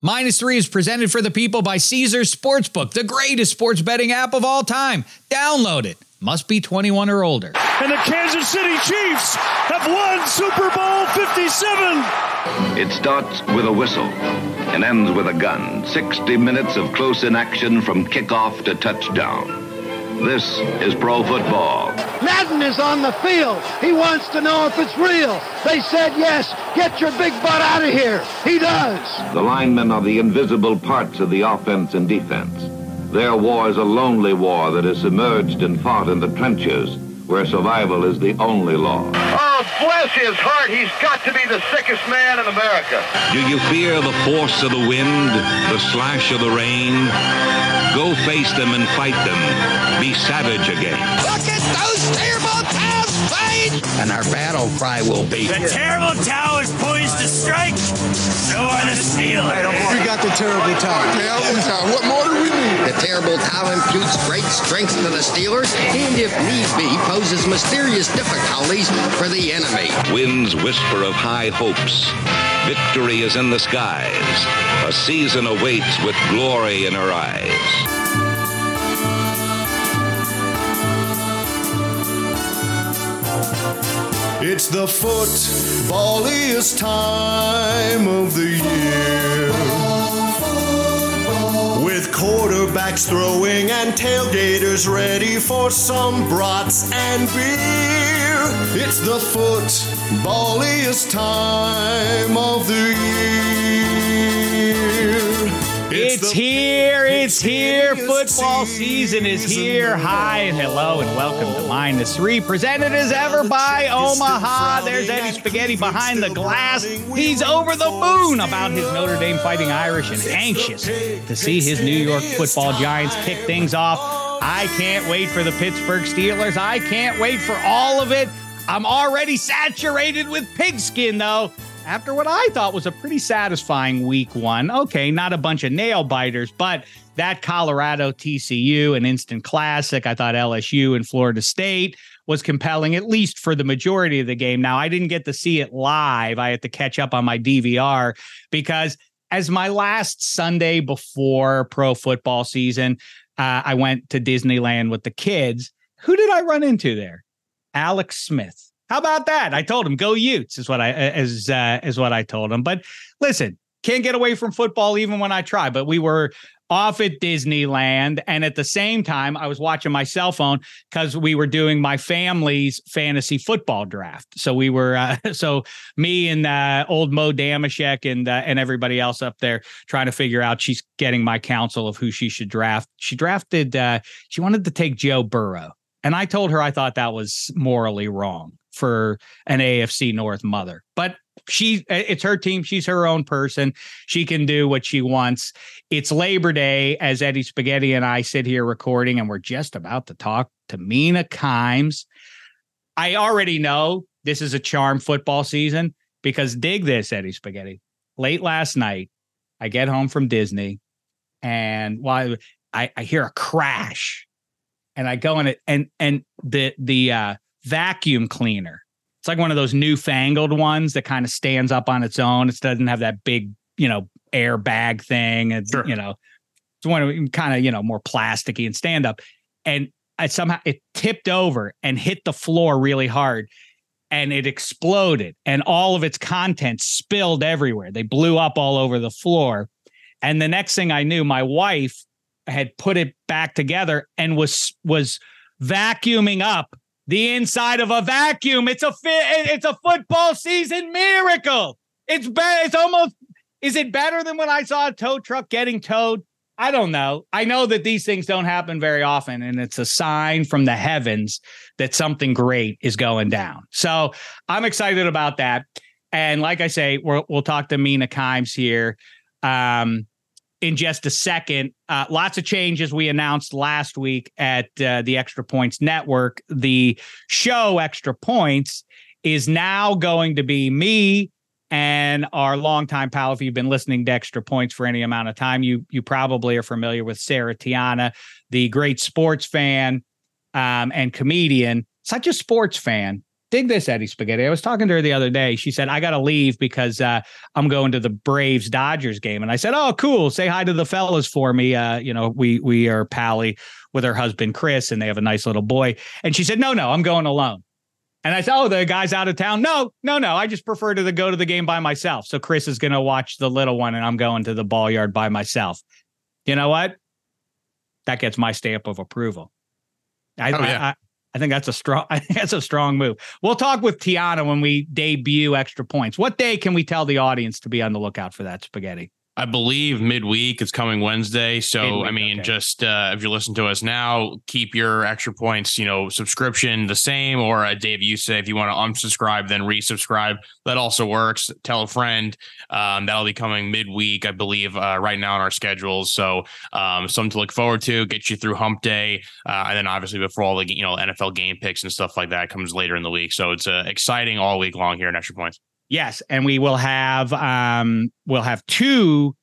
Minus three is presented for the people by Caesars Sportsbook, the greatest sports betting app of all time. Download it. Must be 21 or older. And the Kansas City Chiefs have won Super Bowl 57. It starts with a whistle and ends with a gun. 60 minutes of close in action from kickoff to touchdown. This is pro football. Madden is on the field. He wants to know if it's real. They said yes. Get your big butt out of here. He does. The linemen are the invisible parts of the offense and defense. Their war is a lonely war that is submerged and fought in the trenches where survival is the only law. Oh, bless his heart, he's got to be the sickest man in America. Do you fear the force of the wind, the slash of the rain? Go face them and fight them. Be savage again. Look at those terrible towels fight! And our battle cry will be The terrible towels poised to strike. So are the Steelers. We got the terrible towel. Terrible towel. What more do we need? The terrible towel imputes great strength to the Steelers, and if need be, poses mysterious difficulties for the enemy. Winds whisper of high hopes. Victory is in the skies. A season awaits with glory in her eyes. It's the footballiest time of the year. With quarterbacks throwing and tailgaters ready for some brats and beer. It's the footballiest time of the year. It's, here, it's here. Football season is here. Hi and hello and welcome to Minus Three, presented as ever by Omaha. There's Eddie Spaghetti behind the glass. He's over the moon about his Notre Dame Fighting Irish and anxious to see his New York football giants kick things off. I can't wait for the Pittsburgh Steelers. I can't wait for all of it. I'm already saturated with pigskin, though after what I thought was a pretty satisfying week one. Okay, not a bunch of nail biters, but that Colorado TCU, an instant classic. I thought LSU and Florida State was compelling, at least for the majority of the game. Now, I didn't get to see it live. I had to catch up on my DVR because as my last Sunday before pro football season, uh, I went to Disneyland with the kids. Who did I run into there? Alex Smith how about that? I told him go Utes is what I as uh, is what I told him. But listen, can't get away from football even when I try. But we were off at Disneyland, and at the same time, I was watching my cell phone because we were doing my family's fantasy football draft. So we were uh, so me and uh, old Mo Dameshek and uh, and everybody else up there trying to figure out. She's getting my counsel of who she should draft. She drafted. Uh, she wanted to take Joe Burrow. And I told her I thought that was morally wrong for an AFC North mother. But she it's her team. She's her own person. She can do what she wants. It's labor day as eddie spaghetti and i sit here recording and we're just about to talk to mina kimes. I already know this is a charm football season because dig this eddie spaghetti. Late last night i get home from disney and while I, I hear a crash and i go in it and and the the uh vacuum cleaner. It's like one of those newfangled ones that kind of stands up on its own. It doesn't have that big, you know, airbag thing. And, sure. you know, it's one of kind of, you know, more plasticky and stand up. And I somehow it tipped over and hit the floor really hard and it exploded and all of its contents spilled everywhere. They blew up all over the floor. And the next thing I knew, my wife had put it back together and was was vacuuming up the inside of a vacuum. It's a fit. It's a football season miracle. It's better. It's almost. Is it better than when I saw a tow truck getting towed? I don't know. I know that these things don't happen very often, and it's a sign from the heavens that something great is going down. So I'm excited about that. And like I say, we will talk to Mina Kimes here. Um, in just a second. Uh, lots of changes we announced last week at uh, the Extra Points Network. The show Extra Points is now going to be me and our longtime pal. If you've been listening to Extra Points for any amount of time, you you probably are familiar with Sarah Tiana, the great sports fan um, and comedian. Such a sports fan dig this, Eddie Spaghetti. I was talking to her the other day. She said, I got to leave because uh, I'm going to the Braves Dodgers game. And I said, Oh, cool. Say hi to the fellas for me. Uh, you know, we we are pally with her husband, Chris, and they have a nice little boy. And she said, No, no, I'm going alone. And I said, Oh, the guy's out of town. No, no, no. I just prefer to go to the game by myself. So Chris is going to watch the little one and I'm going to the ball yard by myself. You know what? That gets my stamp of approval. I, oh, yeah. I, I think that's a strong. I think that's a strong move. We'll talk with Tiana when we debut extra points. What day can we tell the audience to be on the lookout for that spaghetti? I believe midweek It's coming Wednesday. So midweek, I mean, okay. just uh, if you listen to us now, keep your extra points, you know, subscription the same. Or uh, Dave, you say if you want to unsubscribe, then resubscribe. That also works. Tell a friend. Um, that'll be coming midweek, I believe, uh, right now on our schedules. So um, something to look forward to. Get you through Hump Day, uh, and then obviously before all the you know NFL game picks and stuff like that comes later in the week. So it's uh, exciting all week long here in Extra Points. Yes, and we will have um we'll have two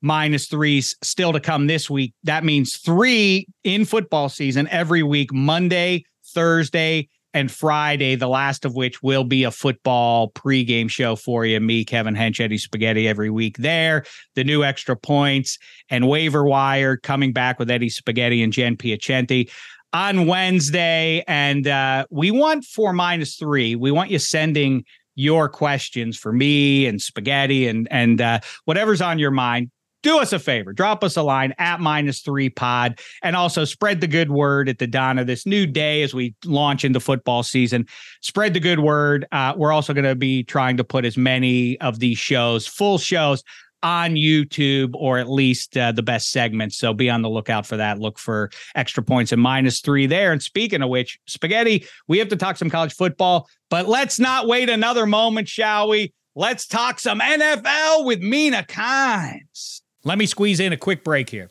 minus threes still to come this week. That means three in football season every week, Monday, Thursday, and Friday, the last of which will be a football pregame show for you. Me, Kevin Hench, Eddie Spaghetti every week there. The new extra points and waiver wire coming back with Eddie Spaghetti and Jen Piacenti on Wednesday. And uh, we want four minus three. We want you sending your questions for me and spaghetti and and uh, whatever's on your mind. Do us a favor drop us a line at minus three pod and also spread the good word at the dawn of this new day as we launch into football season. Spread the good word. Uh, we're also going to be trying to put as many of these shows full shows on YouTube or at least uh, the best segments. So be on the lookout for that. Look for extra points and minus three there. And speaking of which, spaghetti, we have to talk some college football, but let's not wait another moment, shall we? Let's talk some NFL with Mina Kimes. Let me squeeze in a quick break here.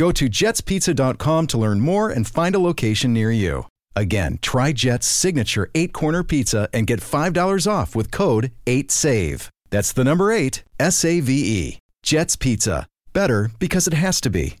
Go to jetspizza.com to learn more and find a location near you. Again, try Jet's signature eight corner pizza and get $5 off with code 8SAVE. That's the number eight, S A V E. Jet's Pizza. Better because it has to be.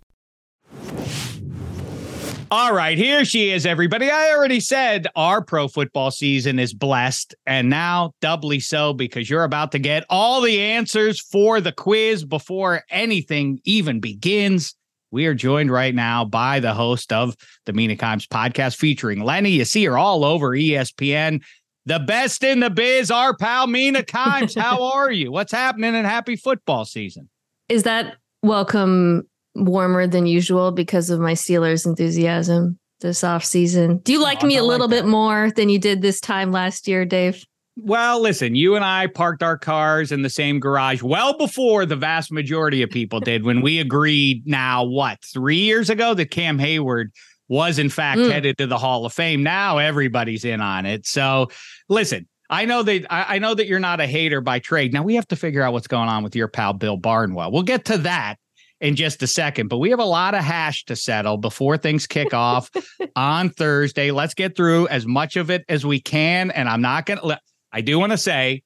All right, here she is, everybody. I already said our pro football season is blessed, and now doubly so because you're about to get all the answers for the quiz before anything even begins. We are joined right now by the host of the Mina Kimes podcast featuring Lenny. You see her all over ESPN. The best in the biz, our pal Mina Kimes. How are you? What's happening and happy football season? Is that welcome warmer than usual because of my Steelers enthusiasm this off season. Do you oh, like me a little like bit more than you did this time last year, Dave? Well, listen, you and I parked our cars in the same garage well before the vast majority of people did when we agreed now, what, three years ago that Cam Hayward was in fact mm. headed to the Hall of Fame. Now everybody's in on it. So listen, I know that I, I know that you're not a hater by trade. Now we have to figure out what's going on with your pal Bill Barnwell. We'll get to that in just a second. But we have a lot of hash to settle before things kick off on Thursday. Let's get through as much of it as we can. And I'm not going to, I do want to say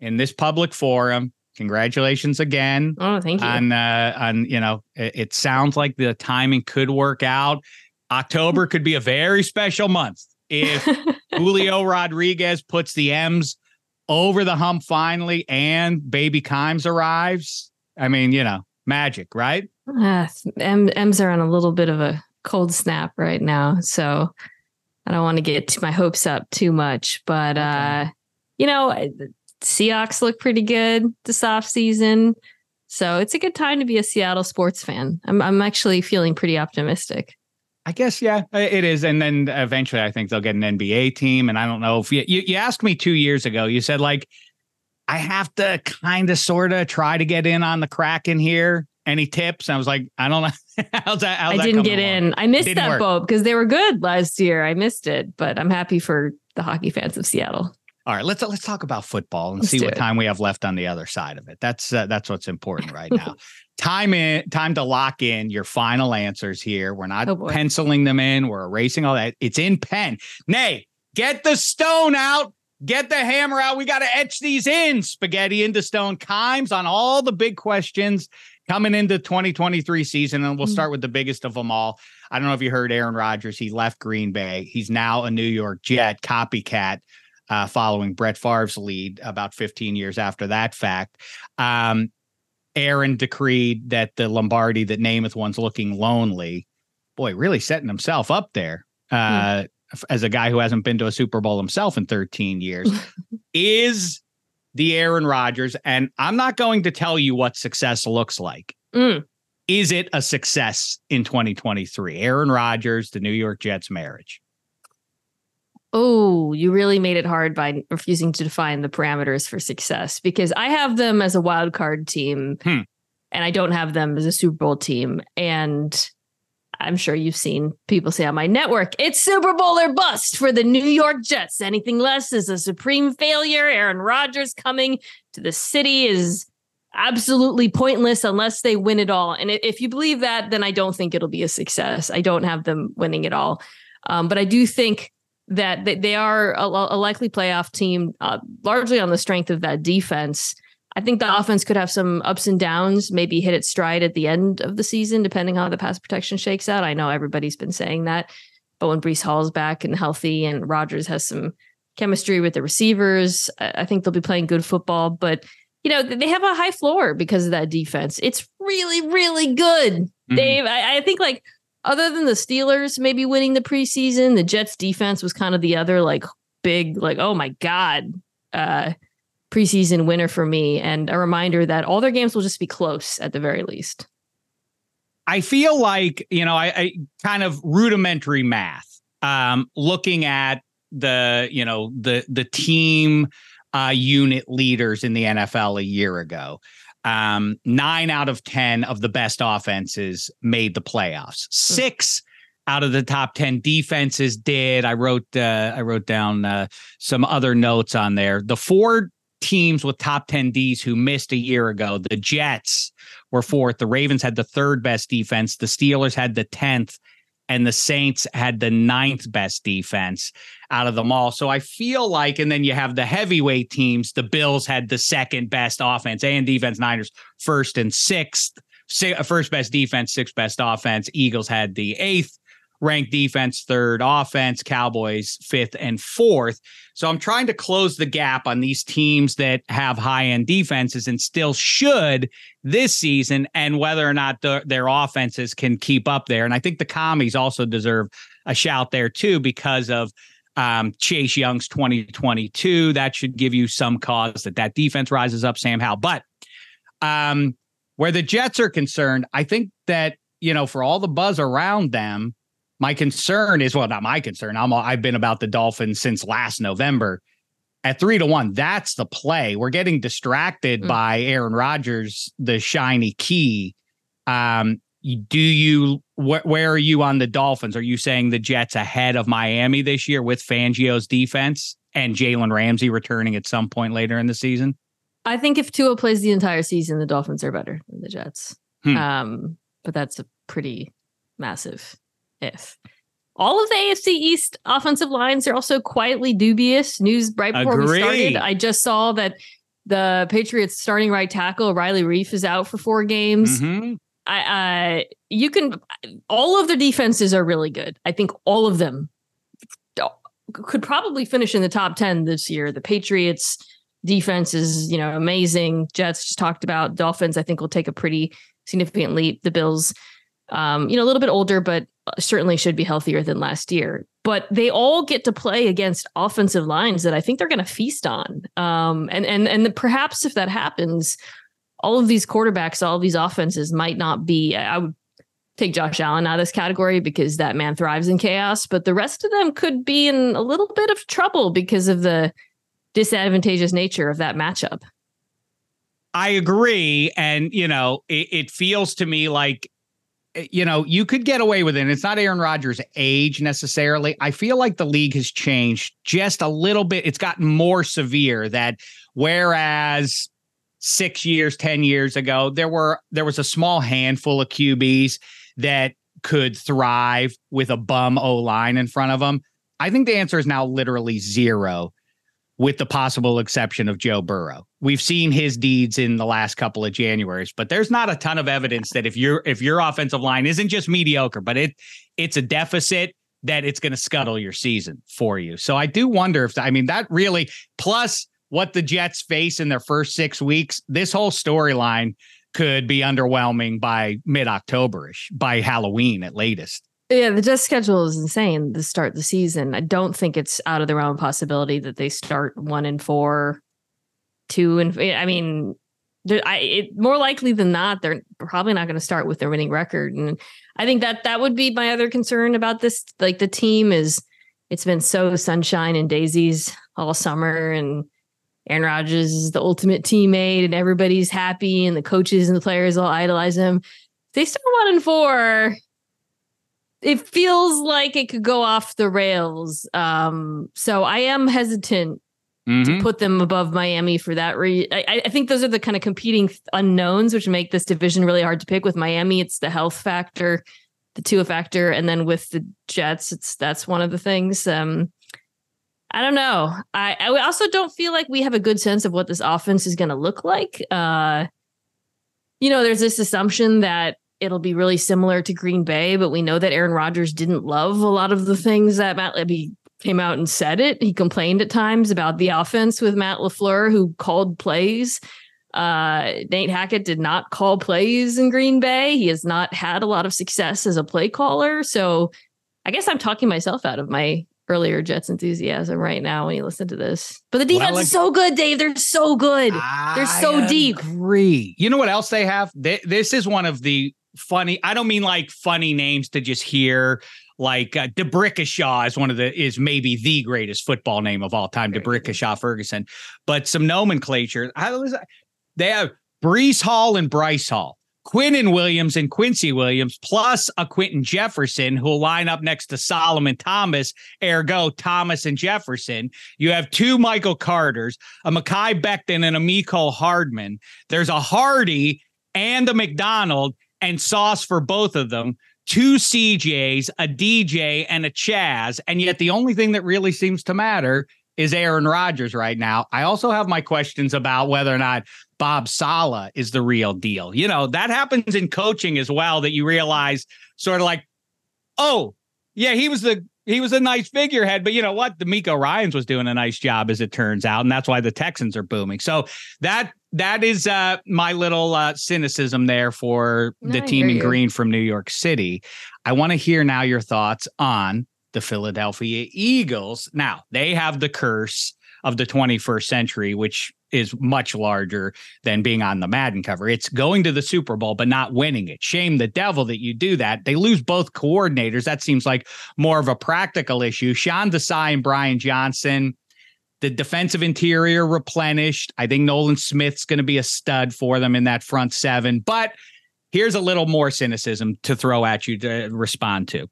in this public forum, congratulations again. Oh, thank you. On, uh, on, you know, it, it sounds like the timing could work out. October could be a very special month if Julio Rodriguez puts the M's over the hump finally and baby Kimes arrives. I mean, you know, magic, right? Uh, M- M's are on a little bit of a cold snap right now. So I don't want to get my hopes up too much. But, okay. uh, you know, Seahawks look pretty good this off season. So it's a good time to be a Seattle sports fan. I'm, I'm actually feeling pretty optimistic. I guess yeah, it is. And then eventually, I think they'll get an NBA team. And I don't know if you, you, you asked me two years ago. You said like I have to kind of sort of try to get in on the crack in here. Any tips? I was like, I don't know. how's that? How's I didn't get along? in. I missed Didn't that work. boat because they were good last year. I missed it, but I'm happy for the hockey fans of Seattle. All right, let's let's talk about football and Let's see what it. time we have left on the other side of it. That's uh, that's what's important right now. time in time to lock in your final answers here. We're not Oh, penciling them in. We're erasing all that. It's in pen. Nay, get the stone out. Get the hammer out. We got to etch these in. Spaghetti into stone. Kimes on all the big questions coming into 2023 season. And we'll start with the biggest of them all. I don't know if you heard Aaron Rodgers. He left Green Bay. He's now a New York Jet copycat uh, following Brett Favre's lead about 15 years after that fact. Um, Aaron decreed that the Lombardi that Namath one's looking lonely. Boy, really setting himself up there uh, f- as a guy who hasn't been to a Super Bowl himself in 13 years. is the Aaron Rodgers, and I'm not going to tell you what success looks like. Mm. Is it a success in 2023? Aaron Rodgers, the New York Jets marriage. Oh, you really made it hard by refusing to define the parameters for success because I have them as a wild card team Hmm. and I don't have them as a Super Bowl team. And I'm sure you've seen people say on my network, it's Super Bowl or bust for the New York Jets. Anything less is a supreme failure. Aaron Rodgers coming to the city is absolutely pointless unless they win it all. And if you believe that, then I don't think it'll be a success. I don't have them winning it all. Um, but I do think that they- are a, a likely playoff team, uh, largely on the strength of that defense. I think the offense could have some ups and downs, maybe hit its stride at the end of the season, depending how the pass protection shakes out. I know everybody's been saying that, but when Breece Hall's back and healthy and Rodgers has some chemistry with the receivers, I think they'll be playing good football. But you know, they have a high floor because of that defense. It's really, really good, Dave. I, I think like other than the Steelers maybe winning the preseason, the Jets defense was kind of the other like big, like, oh my God, uh preseason winner for me. And a reminder that all their games will just be close at the very least. I feel like, you know, I, I kind of rudimentary math, um, looking at the, you know, the the team uh unit leaders in the NFL a year ago. Um, nine out of ten of the best offenses made the playoffs. Six out of the top 10 defenses did. I wrote uh, I wrote down uh, some other notes on there. The four teams with top 10 Ds who missed a year ago, the Jets were fourth, the Ravens had the third best defense, the Steelers had the 10th, and the Saints had the ninth best defense out of them all. So I feel like, and then you have the heavyweight teams. The Bills had the second best offense and defense. Niners first and sixth, uh, first best defense, sixth best offense. Eagles had the eighth ranked defense, third offense. Cowboys fifth and fourth. So I'm trying to close the gap on these teams that have high end defenses and still should this season, and whether or not the, their offenses can keep up there. And I think the commies also deserve a shout there too because of um, Chase Young's 2022. That should give you some cause that that defense rises up. Sam Howell, but um, where the Jets are concerned, I think that you know for all the buzz around them my concern is well, not my concern. I'm I've been about the Dolphins since last November. At three to one, that's the play. We're getting distracted mm. by Aaron Rodgers, the shiny key. Um, do you wh- where are you on the Dolphins? Are you saying the Jets ahead of Miami this year with Fangio's defense and Jalen Ramsey returning at some point later in the season? I think if Tua plays the entire season, the Dolphins are better than the Jets. Hmm. Um, but that's a pretty massive if. All of the AFC East offensive lines are also quietly dubious. News right before Agreed. we started, I just saw that the Patriots starting right tackle Riley Reiff is out for four games. Mm-hmm. I, uh, you can. All of the defenses are really good. I think all of them could probably finish in the top ten this year. The Patriots defense is, you know, amazing. Jets just talked about Dolphins. I think will take a pretty significant leap. The Bills, um, you know, a little bit older, but certainly should be healthier than last year. But they all get to play against offensive lines that I think they're going to feast on. Um, and and and perhaps if that happens, all of these quarterbacks, all of these offenses might not be. I would take Josh Allen out of this category because that man thrives in chaos. But the rest of them could be in a little bit of trouble because of the disadvantageous nature of that matchup. I agree. And, you know, it, it feels to me like Eh, you know, you could get away with it. It's not Aaron Rodgers' age necessarily. I feel like the league has changed just a little bit. It's gotten more severe that whereas six years, 10 years ago, there were there was a small handful of QBs that could thrive with a bum O line in front of them. I think the answer is now literally zero with the possible exception of Joe Burrow. We've seen his deeds in the last couple of Januaries, but there's not a ton of evidence that if your if your offensive line isn't just mediocre, but it it's a deficit that it's going to scuttle your season for you. So I do wonder if I mean that really plus what the Jets face in their first 6 weeks, this whole storyline could be underwhelming by mid-Octoberish, by Halloween at latest. Yeah, the Jets schedule is insane to start the season. I don't think it's out of the realm of possibility that they start one and four, two and I mean, I it, more likely than not, they're probably not going to start with their winning record, and I think that that would be my other concern about this. Like the team is, it's been so sunshine and daisies all summer, and Aaron Rodgers is the ultimate teammate, and everybody's happy, and the coaches and the players all idolize him. They start one and four it feels like it could go off the rails. Um, so I am hesitant mm-hmm. to put them above Miami for that reason. I, I, think those are the kind of competing unknowns which make this division really hard to pick. With Miami, it's the health factor, the Tua factor, and then with the Jets, it's that's one of the things. Um, I don't know. I, I also don't feel like we have a good sense of what this offense is going to look like. Uh, you know, there's this assumption that it'll be really similar to Green Bay, but we know that Aaron Rodgers didn't love a lot of the things that Matt Libby came out and said it. He complained at times about the offense with Matt LaFleur, who called plays. Uh, Nate Hackett did not call plays in Green Bay. He has not had a lot of success as a play caller. So I guess I'm talking myself out of my earlier Jets enthusiasm right now when you listen to this. But the defense well, like, is so good, Dave. They're so good. I They're so deep. Agree. You know what else they have? They, this is one of the funny. I don't mean like funny names to just hear. Like uh, D'Brickashaw is one of the is maybe the greatest football name of all time, D'Brickashaw Ferguson. But some nomenclature. How is that? They have Breece Hall and Bryce Hall, Quinnen Williams and Quincy Williams, plus a Quinton Jefferson who will line up next to Solomon Thomas, ergo Thomas and Jefferson. You have two Michael Carters, a Mekhi Becton and a Mecole Hardman. There's a Hardy and a McDonald and sauce for both of them. Two CJs, a DJ, and a Chaz. And yet the only thing that really seems to matter is Aaron Rodgers right now. I also have my questions about whether or not Bob Saleh is the real deal. You know, that happens in coaching as well that you realize sort of like, oh, yeah, he was the he was a nice figurehead, but you know what? DeMeco Ryans was doing a nice job as it turns out, and that's why the Texans are booming. So that that is uh my little uh cynicism there for the team in green from New York City. I want to hear now your thoughts on the Philadelphia Eagles. Now, they have the curse of the 21st century, which is much larger than being on the Madden cover. It's going to the Super Bowl, but not winning it. Shame the devil that you do that. They lose both coordinators. That seems like more of a practical issue. Sean Desai and Brian Johnson, the defensive interior replenished. I think Nolan Smith's going to be a stud for them in that front seven. But here's a little more cynicism to throw at you to respond to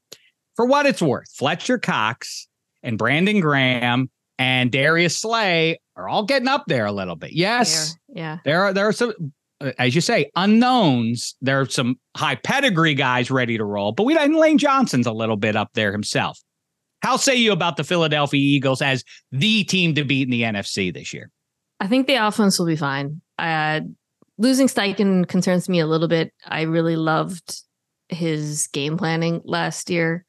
for what it's worth, Fletcher Cox and Brandon Graham and Darius Slay are all getting up there a little bit. Yes. Yeah. There are there are some uh, as you say, unknowns. There are some high pedigree guys ready to roll, but we and Lane Johnson's a little bit up there himself. How say you about the Philadelphia Eagles as the team to beat in the NFC this year? I think the offense will be fine. Uh, losing Steichen concerns me a little bit. I really loved his game planning last year.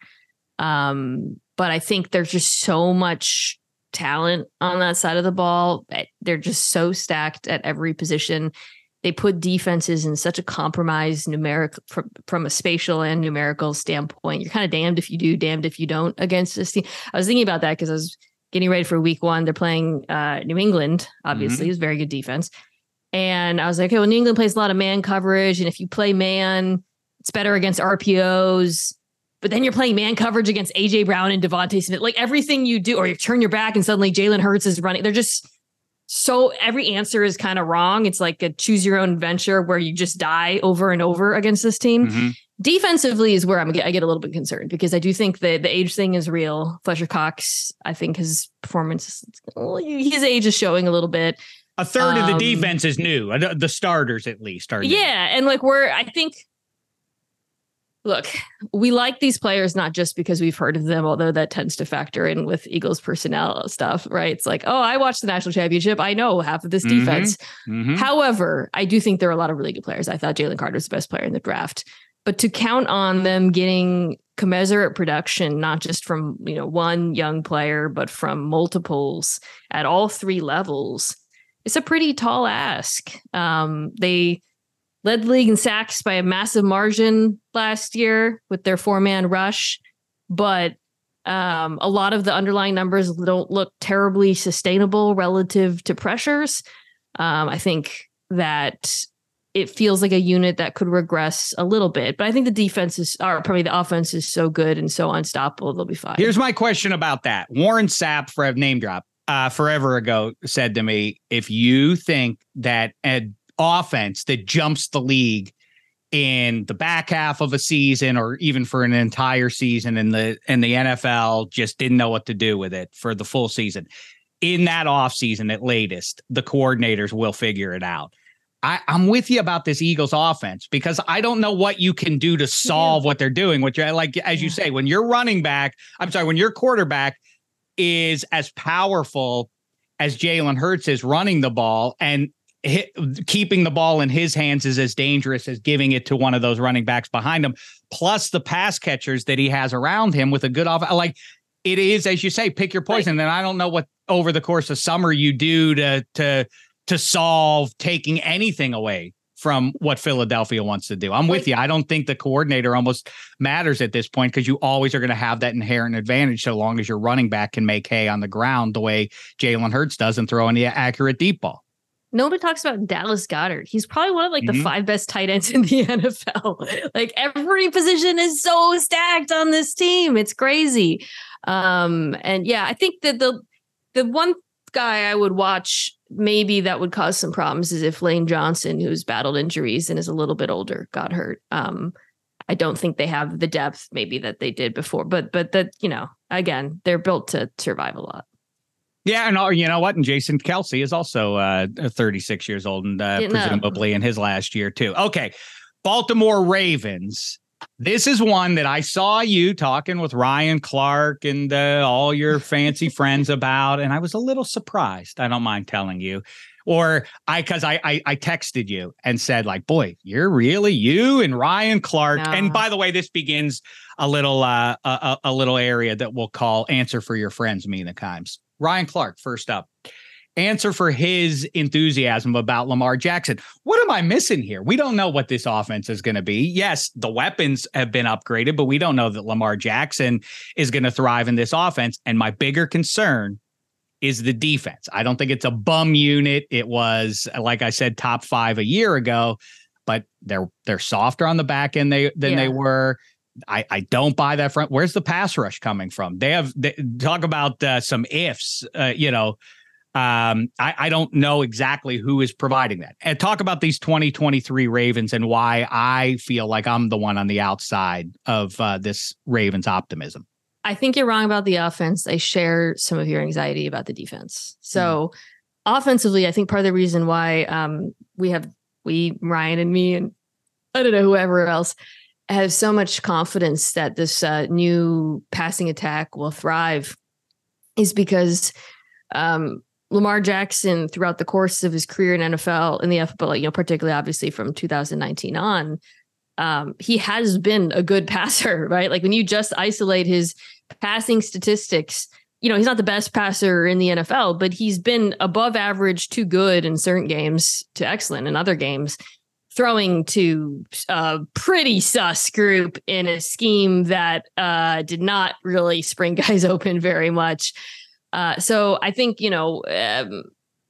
Um, but I think there's just so much talent on that side of the ball. They're just so stacked at every position. They put defenses in such a compromised numeric from, from a spatial and numerical standpoint. You're kind of damned if you do, damned if you don't against this team. I was thinking about that because I was getting ready for week one. They're playing uh, New England, obviously, mm-hmm. it's very good defense. And I was like, okay, well, New England plays a lot of man coverage. And if you play man, it's better against RPOs but then you're playing man coverage against AJ Brown and DeVonta Smith. Like everything you do, or you turn your back and suddenly Jalen Hurts is running. They're just so every answer is kind of wrong. It's like a choose your own adventure where you just die over and over against this team. Mm-hmm. Defensively is where I'm I get a little bit concerned because I do think that the age thing is real. Fletcher Cox, I think his performance, his age is showing a little bit. A third um, of the um, defense is new. The starters, at least, are new. yeah, and like we're I think look, we like these players not just because we've heard of them, although that tends to factor in with Eagles personnel stuff, right? It's like, oh, I watched the national championship. I know half of this mm-hmm. defense. Mm-hmm. However, I do think there are a lot of really good players. I thought Jalen Carter was the best player in the draft. But to count on them getting commensurate production, not just from you know one young player, but from multiples at all three levels, it's a pretty tall ask. Um, they led the league in sacks by a massive margin last year with their four man rush, but um, a lot of the underlying numbers don't look terribly sustainable relative to pressures. Um, I think that it feels like a unit that could regress a little bit, but I think the defense is, or probably the offense is so good and so unstoppable, they'll be fine. Here's my question about that. Warren Sapp, for a name drop, uh, forever ago said to me, if you think that Ed offense that jumps the league in the back half of a season or even for an entire season and the and the NFL just didn't know what to do with it for the full season. In that offseason at latest, the coordinators will figure it out. I, am with you about this Eagles offense because I don't know what you can do to solve yeah. what they're doing. Which I like, as you say, when your running back, I'm sorry, when your quarterback is as powerful as Jalen Hurts is running the ball, and hit, keeping the ball in his hands is as dangerous as giving it to one of those running backs behind him. Plus the pass catchers that he has around him with a good off. Like it is, as you say, pick your poison. And I don't know what over the course of summer you do to to to solve taking anything away from what Philadelphia wants to do. I'm with you. I don't think the coordinator almost matters at this point because you always are going to have that inherent advantage so long as your running back can make hay on the ground the way Jalen Hurts does and throw any accurate deep ball. Nobody talks about Dallas Goedert. He's probably one of like mm-hmm. the five best tight ends in the NFL. like every position is so stacked on this team. It's crazy. Um, and yeah, I think that the the one guy I would watch maybe that would cause some problems is if Lane Johnson, who's battled injuries and is a little bit older, got hurt. Um, I don't think they have the depth maybe that they did before, but but that you know again they're built to survive a lot. Yeah, and uh, you know what? And Jason Kelce is also uh, 36 years old and uh, presumably in his last year too. Okay, Baltimore Ravens. This is one that I saw you talking with Ryan Clark and uh, all your fancy friends about, and I was a little surprised. I don't mind telling you or I because I, I, I texted you and said like, boy, you're really you and Ryan Clark. No. And by the way, this begins a little uh a, a little area that we'll call answer for your friends, Mina Kimes. Ryan Clark, first up. Answer for his enthusiasm about Lamar Jackson. What am I missing here? We don't know what this offense is going to be. Yes, the weapons have been upgraded, but we don't know that Lamar Jackson is going to thrive in this offense. And my bigger concern is the defense. I don't think it's a bum unit. It was, like I said, top five a year ago, but they're they're softer on the back end they than yeah. they were. I, I don't buy that front. Where's the pass rush coming from? They have they, talk about uh, some ifs. Uh, you know, um, I, I don't know exactly who is providing that. And talk about these 2023 Ravens and why I feel like I'm the one on the outside of uh, this Ravens optimism. I think you're wrong about the offense. I share some of your anxiety about the defense. So, mm. offensively, I think part of the reason why um, we have we Ryan and me and I don't know whoever else have so much confidence that this uh, new passing attack will thrive is because um, Lamar Jackson, throughout the course of his career in NFL in the FBL, you know, particularly obviously from 2019 on, um, he has been a good passer, right? Like when you just isolate his passing statistics, you know, he's not the best passer in the NFL, but he's been above average to good in certain games to excellent in other games, throwing to a pretty sus group in a scheme that uh, did not really spring guys open very much. Uh, so I think, you know, um,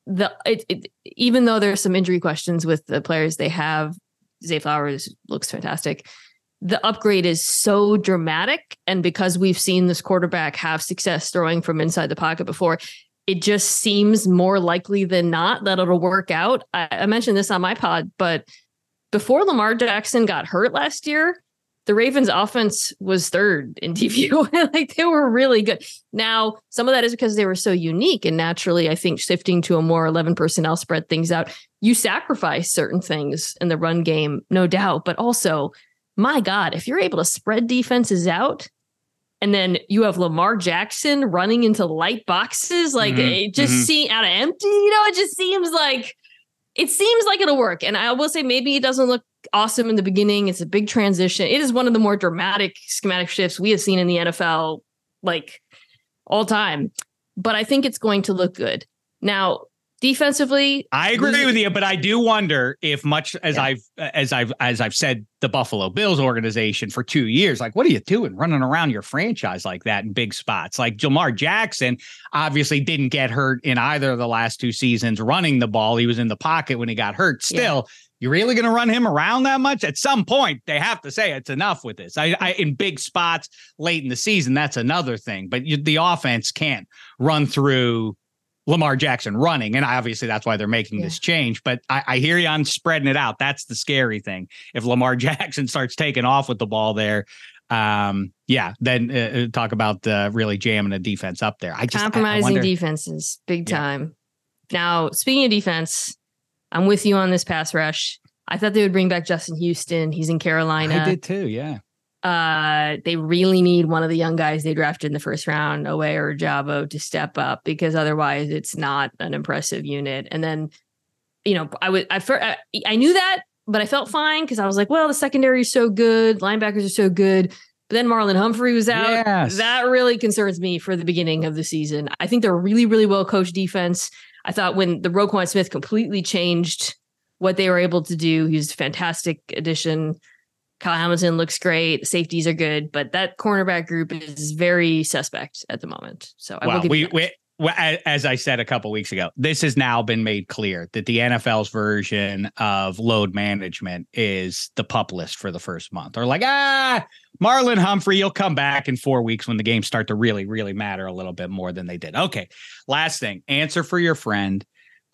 the it, it, even though there's some injury questions with the players they have, Zay Flowers looks fantastic the upgrade is so dramatic. And because we've seen this quarterback have success throwing from inside the pocket before, it just seems more likely than not that it'll work out. I, I mentioned this on my pod, but before Lamar Jackson got hurt last year, the Ravens offense was third in DVOA. like they were really good. Now, some of that is because they were so unique. And naturally, I think shifting to a more 11 personnel spread things out, you sacrifice certain things in the run game, no doubt. But also, my God, if you're able to spread defenses out and then you have Lamar Jackson running into light boxes, like mm-hmm. it just mm-hmm. see out of empty, you know, it just seems like it seems like it'll work. And I will say maybe it doesn't look awesome in the beginning. It's a big transition. It is one of the more dramatic schematic shifts we have seen in the NFL, like all time. But I think it's going to look good. Now, defensively i agree we, with you but i do wonder if much as yeah. i've as i've as i've said the buffalo bills organization for two years like what are you doing running around your franchise like that in big spots like lamar jackson obviously didn't get hurt in either of the last two seasons running the ball he was in the pocket when he got hurt still yeah. You're really going to run him around that much? At some point, they have to say it's enough with this. I, I in big spots late in the season, that's another thing. But you, the offense can't run through Lamar Jackson running. And obviously that's why they're making yeah. this change. But I, I, hear you on spreading it out. That's the scary thing. If Lamar Jackson starts taking off with the ball there, um, yeah, then uh, uh talk about uh, really jamming the defense up there. I just compromising I, I defenses big time. Now, speaking of defense, I'm with you on this pass rush. I thought they would bring back Justin Houston. He's in Carolina. I did too. Yeah. Uh, they really need one of the young guys they drafted in the first round, Oweh or Ojabo, to step up because otherwise it's not an impressive unit. And then, you know, I would I I, I knew that, but I felt fine because I was like, well, the secondary is so good, linebackers are so good. But then Marlon Humphrey was out. Yes. That really concerns me for the beginning of the season. I think they're a really, really well coached defense. I thought when the Roquan Smith completely changed what they were able to do, he was a fantastic addition. Kyle Hamilton looks great. Safeties are good, but that cornerback group is very suspect at the moment. So I well, will we, we as I said a couple weeks ago, this has now been made clear that the NFL's version of load management is the pup list for the first month. Or like, ah, Marlon Humphrey, you'll come back in four weeks when the games start to really, really matter a little bit more than they did. Okay. Last thing, answer for your friend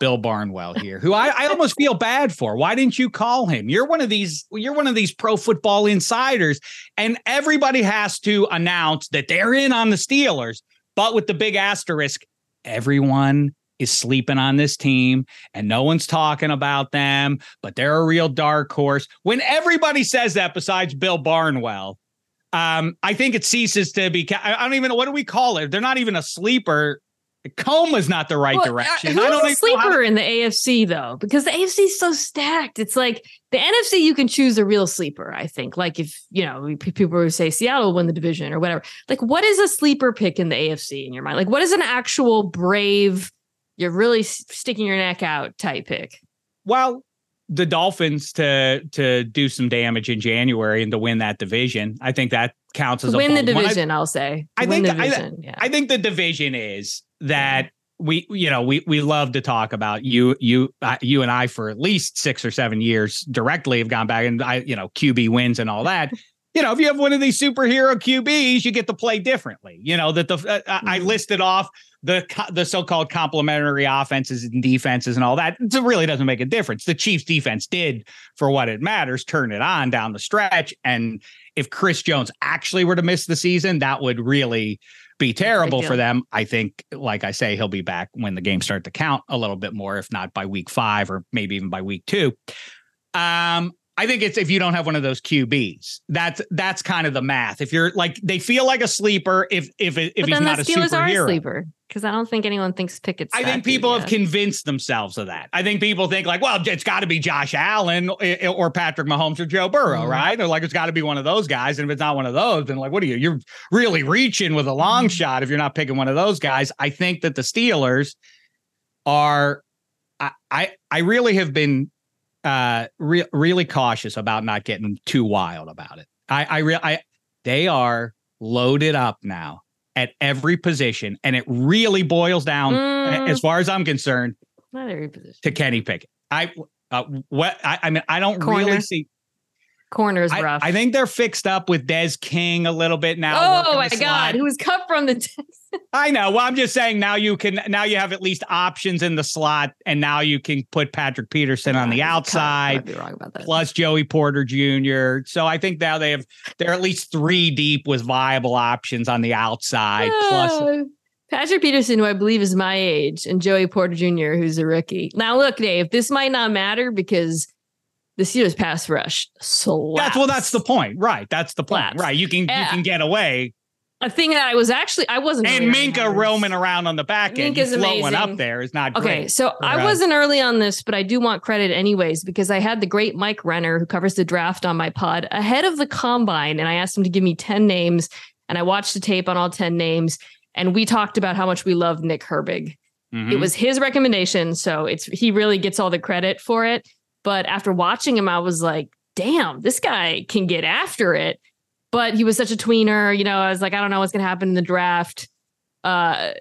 Bill Barnwell here, who I, I almost feel bad for. Why didn't you call him? You're one of these, you're one of these pro football insiders, and everybody has to announce that they're in on the Steelers, but with the big asterisk, everyone is sleeping on this team and no one's talking about them, but they're a real dark horse. When everybody says that, besides Bill Barnwell, um, I think it ceases to be. I don't even know what do we call it. They're not even a sleeper. Coma's not the right well, uh, direction. Who's I don't a sleeper to... in the AFC though, because the AFC is so stacked. It's like the NFC. You can choose a real sleeper. I think. Like if you know people would say Seattle win the division or whatever. Like what is a sleeper pick in the AFC in your mind? Like what is an actual brave? You're really sticking your neck out type pick. Well, the Dolphins to to do some damage in January and to win that division. I think that counts as to a win the division. I, will say. I think I, yeah. I think the division is that we you know we we love to talk about you you uh, you and I for at least six or seven years directly have gone back and I you know QB wins and all that. you know, if you have one of these superhero QBs, you get to play differently. You know that the uh, I mm-hmm. listed off the the so-called complementary offenses and defenses and all that it really doesn't make a difference the chiefs defense did for what it matters turn it on down the stretch and if chris jones actually were to miss the season that would really be terrible for them i think like i say he'll be back when the games start to count a little bit more if not by week five or maybe even by week two. Um I think it's if you don't have one of those QBs. That's that's kind of the math. If you're like they feel like a sleeper if if if but he's not a superhero. Are a sleeper because I don't think anyone thinks Pickett's. I think people have convinced themselves of that. I think people think like, well, it's got to be Josh Allen or Patrick Mahomes or Joe Burrow, mm-hmm. right? Or like it's got to be one of those guys. And if it's not one of those, then like, what are you? You're really reaching with a long mm-hmm. shot if you're not picking one of those guys. I think that the Steelers are. I I, I really have been uh re- really cautious about not getting too wild about it. I I re- I they are loaded up now at every position, and it really boils down, mm. as far as I'm concerned, not every position to Kenny Pickett. I uh, what I, I mean, I don't Corner. really see corners rough. I, think they're fixed up with Des King a little bit now. Oh my god, who was cut from the I know. Well, I'm just saying now you can now you have at least options in the slot, and now you can put Patrick Peterson yeah, on the outside. Be wrong about that. Plus Joey Porter Jr. So I think now they have they're at least three deep with viable options on the outside. Plus oh, Patrick Peterson, who I believe is my age, and Joey Porter Jr., who's a rookie. Now, look, Dave, this might not matter because the Steelers pass rush so that's well that's the point. Right. That's the point. Right. You can you can get away. A thing that I was actually I wasn't and Minkah roaming around on the back end. Minkah's floating up there. Is not okay great. so I wasn't early on this but I do want credit anyways because I had the great Mike Renner who covers the draft on my pod ahead of the combine and I asked him to give me 10 names and I watched the tape on all 10 names and we talked about how much we love Nick Herbig. Mm-hmm. it was his recommendation so it's he really gets all the credit for it but after watching him, I was like, damn, this guy can get after it. But he was such a tweener. You know, I was like, I don't know what's going to happen in the draft. Uh,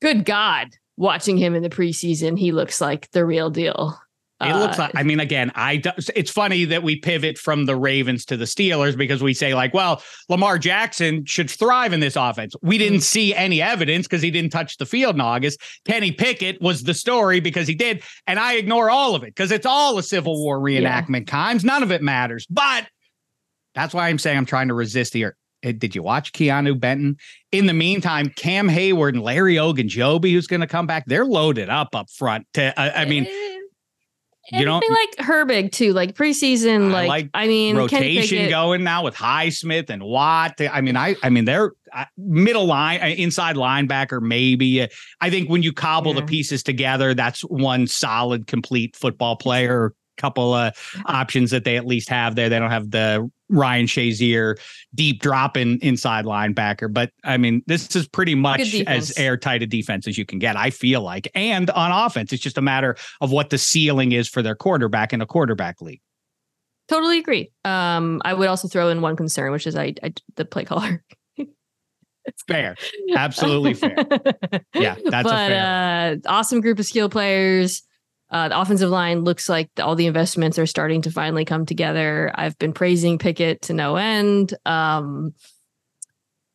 good God, watching him in the preseason, he looks like the real deal. It uh, looks like, I mean, again, I it's funny that we pivot from the Ravens to the Steelers because we say, like, well, Lamar Jackson should thrive in this offense. We didn't mm. see any evidence because he didn't touch the field in August. Kenny Pickett was the story because he did. And I ignore all of it because it's all a Civil War reenactment yeah. times. None of it matters. But that's why I'm saying I'm trying to resist here. Eh, did you watch Keanu Benton? In the meantime, Cam Heyward and Larry Ogunjobi, who's going to come back, they're loaded up up front. To uh, I mean, you don't like Herbig too, like preseason. I like, like I mean, rotation going now with Highsmith and Watt. I mean, I I mean they're uh, middle line, uh, inside linebacker. Maybe I think when you cobble yeah. the pieces together, that's one solid, complete football player couple of options that they at least have there. They don't have the Ryan Shazier deep drop in inside linebacker, but I mean, this is pretty much as airtight a defense as you can get, I feel like. And on offense, it's just a matter of what the ceiling is for their quarterback in a quarterback league. Totally agree. Um, I would also throw in one concern, which is I, I the play caller. fair, absolutely fair. Yeah, that's but, a fair. Uh, awesome group of skill players. Uh, the offensive line looks like all the investments are starting to finally come together. I've been praising Pickett to no end. Um,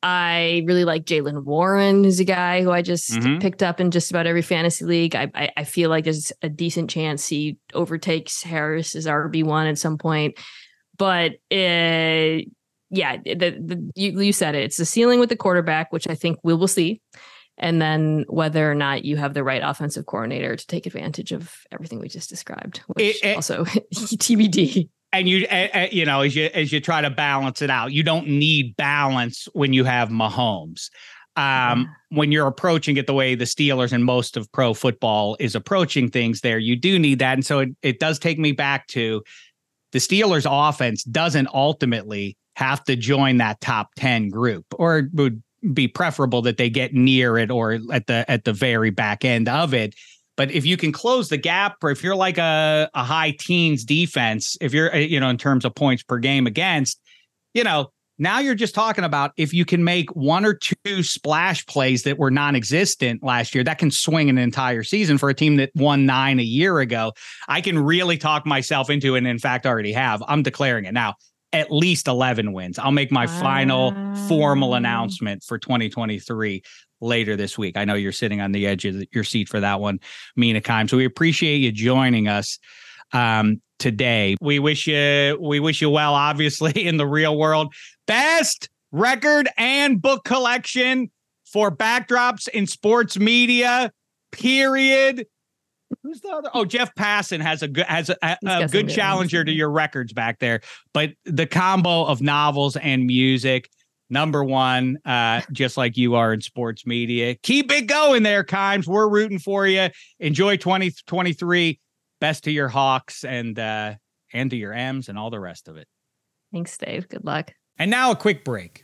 I really like Jaylen Warren, who's a guy who I just mm-hmm. picked up in just about every fantasy league. I, I, I feel like there's a decent chance he overtakes Harris as RB one at some point. But uh, yeah, the, the, you, you said it. It's the ceiling with the quarterback, which I think we will see, and then whether or not you have the right offensive coordinator to take advantage of everything we just described, which it, it, also TBD and you uh, you know as you as you try to balance it out you don't need balance when you have Mahomes. Um, when you're approaching it the way the Steelers and most of pro football is approaching things there you do need that. And so it, it does take me back to the Steelers offense doesn't ultimately have to join that top 10 group or would be preferable that they get near it or at the at the very back end of it but if you can close the gap, or if you're like a, a high teens defense, if you're, you know, in terms of points per game against, you know, now you're just talking about if you can make one or two splash plays that were non existent last year, that can swing an entire season for a team that won nine a year ago. I can really talk myself into it. And in fact, already have. I'm declaring it now at least 11 wins. I'll make my final formal announcement for 2023 later this week. I know you're sitting on the edge of your seat for that one, Mina Kimes. So we appreciate you joining us um, today. We wish you we wish you well, obviously, in the real world. Best record and book collection for backdrops in sports media. Period. Who's the other? Oh, Jeff Passan has a good has a, a, a good challenger to your records back there. But the combo of novels and music number one, uh, just like you are in sports media. Keep it going there, Kimes. We're rooting for you. Enjoy 2023. Best to your Hawks and uh, and to your M's and all the rest of it. Thanks, Dave. Good luck. And now a quick break.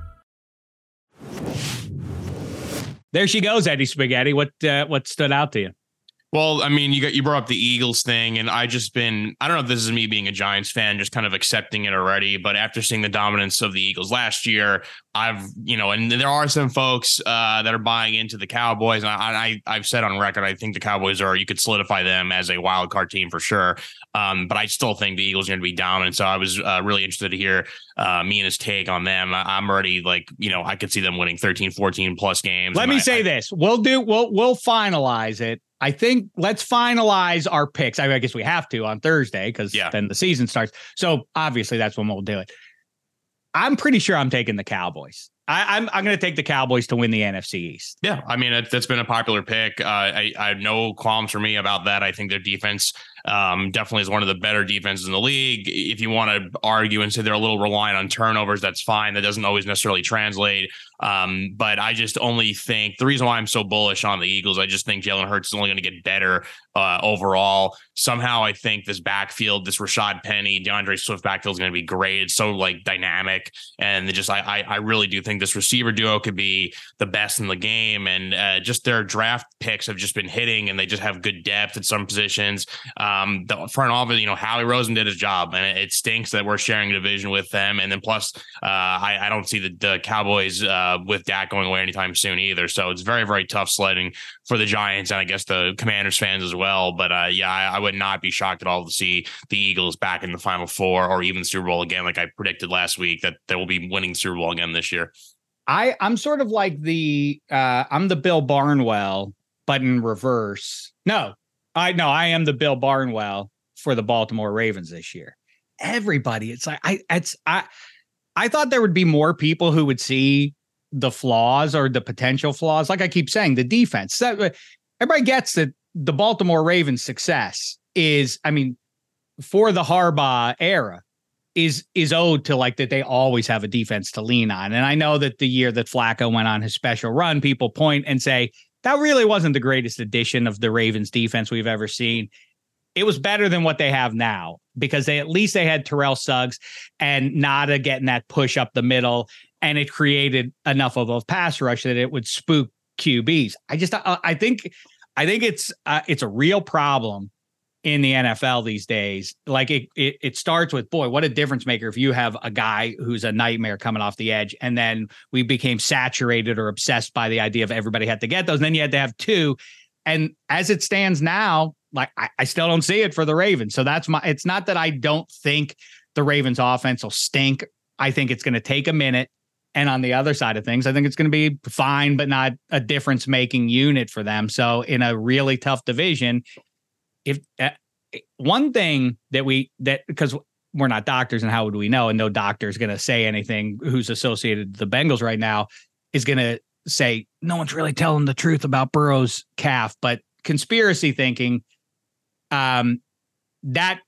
There she goes, Eddie Spaghetti. What uh, what stood out to you? Well, I mean, you got you brought up the Eagles thing, and I just been I don't know if this is me being a Giants fan, just kind of accepting it already. But after seeing the dominance of the Eagles last year, I've you know, and there are some folks uh, that are buying into the Cowboys, and I, I have said on record I think the Cowboys are you could solidify them as a wild card team for sure. Um, but I still think the Eagles are going to be dominant. So I was uh, really interested to hear uh, Mina's take on them. I, am already like you know I could see them winning 13, 14 plus games. Let me I, say I, this: we'll do we'll we'll finalize it I think let's finalize our picks. I, guess we have to on Thursday because yeah. then the season starts. So obviously that's when we'll do it. I'm pretty sure I'm taking the Cowboys. I, am I'm, I'm going to take the Cowboys to win the NFC East. Yeah, I mean it, that's been a popular pick. Uh, I I have no qualms for me about that. I think their defense um, definitely is one of the better defenses in the league. If you want to argue and say they're a little reliant on turnovers, that's fine. That doesn't always necessarily translate. Um, but I just only think the reason why I'm so bullish on the Eagles, I just think Jalen Hurts is only going to get better uh, overall. Somehow, I think this backfield, this Rashaad Penny, D'Andre Swift backfield is going to be great. It's so like dynamic, and just I, I, I really do think this receiver duo could be the best in the game. And uh, just their draft picks have just been hitting, and they just have good depth at some positions. Um, the front office, you know, Howie Roseman did his job, and it stinks that we're sharing a division with them. And then plus, uh, I, I don't see the, the Cowboys. Uh, with Dak going away anytime soon either. So it's very, very tough sledding for the Giants and I guess the Commanders fans as well. But uh, yeah, I, I, would not be shocked at all to see the Eagles back in the Final Four or even Super Bowl again, like I predicted last week that they will be winning Super Bowl again this year. I I'm sort of like the uh, I'm the Bill Barnwell, but in reverse. No, I know I am the Bill Barnwell for the Baltimore Ravens this year. Everybody, it's like I it's I I thought there would be more people who would see the flaws or the potential flaws. Like I keep saying, the defense. Uh, everybody gets that the Baltimore Ravens' success is, I mean, for the Harbaugh era, is is owed to like that they always have a defense to lean on. And I know that the year that Flacco went on his special run, people point and say that really wasn't the greatest addition of the Ravens defense we've ever seen. It was better than what they have now because they at least they had Terrell Suggs and Ngata getting that push up the middle, and it created enough of a pass rush that it would spook QBs. I just I, I think I think it's uh, it's a real problem in the NFL these days. Like it, it, it starts with boy, what a difference maker if you have a guy who's a nightmare coming off the edge, and then we became saturated or obsessed by the idea of everybody had to get those. And then you had to have two, and as it stands now, like I, I still don't see it for the Ravens. So that's my. It's not that I don't think the Ravens offense will stink. I think it's going to take a minute. And on the other side of things, I think it's going to be fine, but not a difference making unit for them. So in a really tough division, if uh, one thing that we that because we're not doctors and how would we know? And no doctor is going to say anything who's associated the Bengals right now is going to say no one's really telling the truth about Burrow's calf. But conspiracy thinking um that